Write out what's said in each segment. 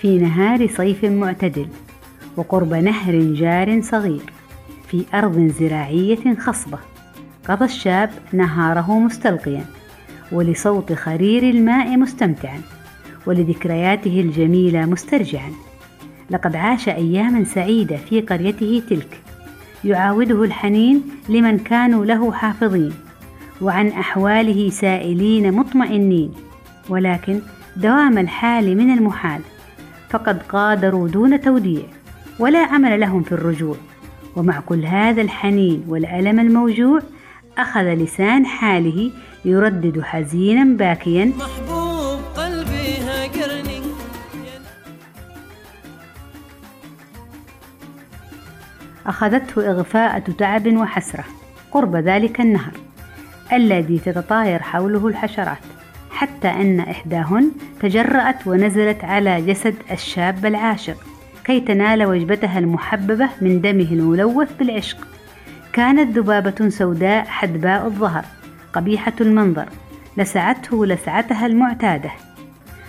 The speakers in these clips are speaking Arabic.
في نهار صيف معتدل وقرب نهر جار صغير في أرض زراعية خصبة. قضى الشاب نهاره مستلقيا ولصوت خرير الماء مستمتعا ولذكرياته الجميلة مسترجعا. لقد عاش أياما سعيدة في قريته تلك. يعاوده الحنين لمن كانوا له حافظين وعن أحواله سائلين مطمئنين. ولكن دوام الحال من المحال فقد قادروا دون توديع ولا أمل لهم في الرجوع. ومع كل هذا الحنين والألم الموجوع أخذ لسان حاله يردد حزينا باكيا. محبوب قلبي هاجرني. أخذته إغفاءة تعب وحسرة قرب ذلك النهر الذي تتطاير حوله الحشرات. حتى أن إحداهن تجرأت ونزلت على جسد الشاب العاشق كي تنال وجبتها المحببة من دمه الملوث بالعشق. كانت ذبابة سوداء حدباء الظهر قبيحة المنظر لسعته لسعتها المعتادة.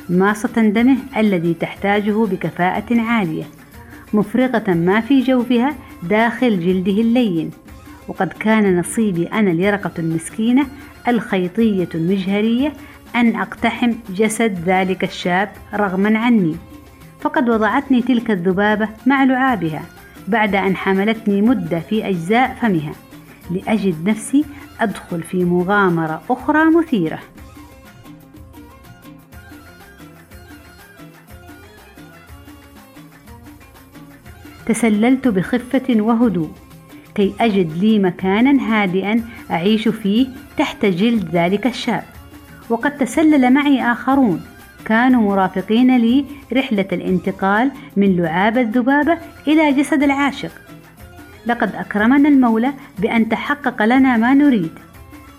ماصة دمه الذي تحتاجه بكفاءة عالية مفرغة ما في جوفها داخل جلده اللين. وقد كان نصيبي أنا اليرقة المسكينة الخيطية المجهرية أن أقتحم جسد ذلك الشاب رغما عني. فقد وضعتني تلك الذبابة مع لعابها بعد أن حملتني مدة في أجزاء فمها لأجد نفسي أدخل في مغامرة أخرى مثيرة. تسللت بخفة وهدوء كي أجد لي مكانا هادئا أعيش فيه تحت جلد ذلك الشاب. وقد تسلل معي آخرون. كانوا مرافقين لي رحلة الانتقال من لعاب الذبابة إلى جسد العاشق. لقد أكرمنا المولى بأن تحقق لنا ما نريد.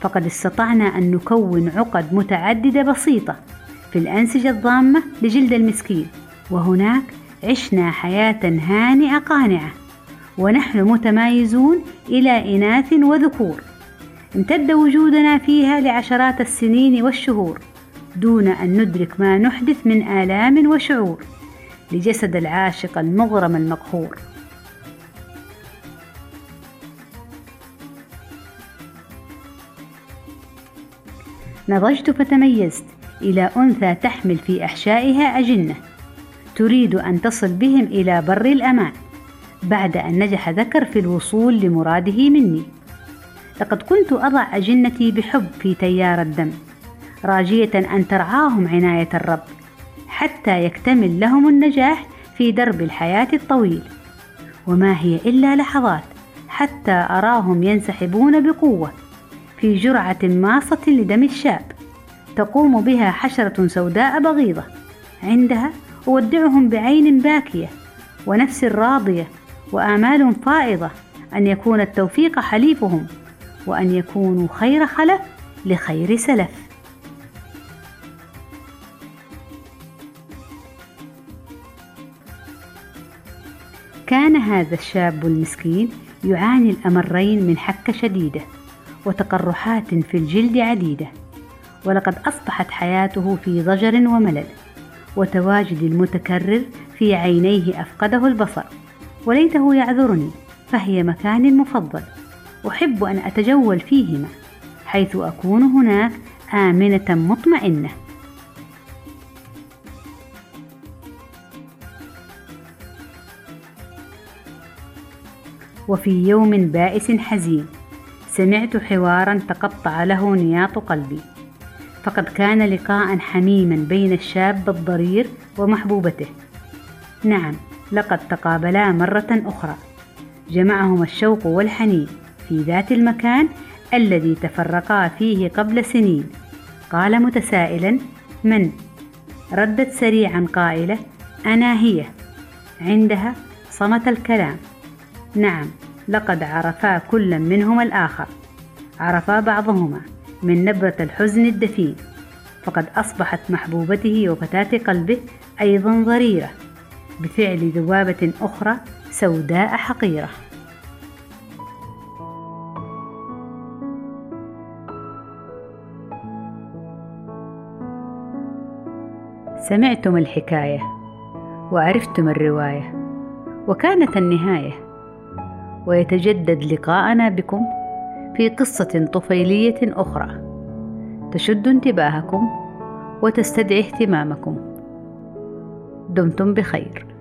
فقد استطعنا أن نكون عقد متعددة بسيطة في الأنسجة الضامة لجلد المسكين. وهناك عشنا حياة هانئة قانعة. ونحن متمايزون إلى إناث وذكور. امتد وجودنا فيها لعشرات السنين والشهور دون أن ندرك ما نحدث من آلام وشعور لجسد العاشق المغرم المقهور. نضجت فتميزت إلى أنثى تحمل في أحشائها أجنة تريد أن تصل بهم إلى بر الأمان بعد أن نجح ذكر في الوصول لمراده مني. لقد كنت أضع أجنتي بحب في تيار الدم راجية أن ترعاهم عناية الرب حتى يكتمل لهم النجاح في درب الحياة الطويل. وما هي إلا لحظات حتى أراهم ينسحبون بقوة في جرعة ماصة لدم الشاب تقوم بها حشرة سوداء بغيضة عندها أودعهم بعين باكية ونفس راضية وآمال فائضة أن يكون التوفيق حليفهم. وأن يكونوا خير خلف لخير سلف. كان هذا الشاب المسكين يعاني الأمرين من حكة شديدة وتقرحات في الجلد عديدة ولقد أصبحت حياته في ضجر وملل وتواجد المتكرر في عينيه أفقده البصر وليته يعذرني فهي مكاني المفضل أحب أن أتجول فيهما حيث أكون هناك آمنة مطمئنة. وفي يوم بائس حزين سمعت حوارا تقطع له نياط قلبي. فقد كان لقاء حميما بين الشاب الضرير ومحبوبته. نعم لقد تقابلا مرة أخرى. جمعهما الشوق والحنين. في ذات المكان الذي تفرقا فيه قبل سنين. قال متسائلا من؟ ردت سريعا قائلة أنا هي. عندها صمت الكلام نعم لقد عرفا كل منهما الآخر. عرفا بعضهما من نبرة الحزن الدفين. فقد أصبحت محبوبته وفتاة قلبه أيضا ضريرة بفعل ذبابة أخرى سوداء حقيرة. سمعتم الحكاية وعرفتم الرواية وكانت النهاية. ويتجدد لقاءنا بكم في قصة طفيلية أخرى تشد انتباهكم وتستدعي اهتمامكم. دمتم بخير.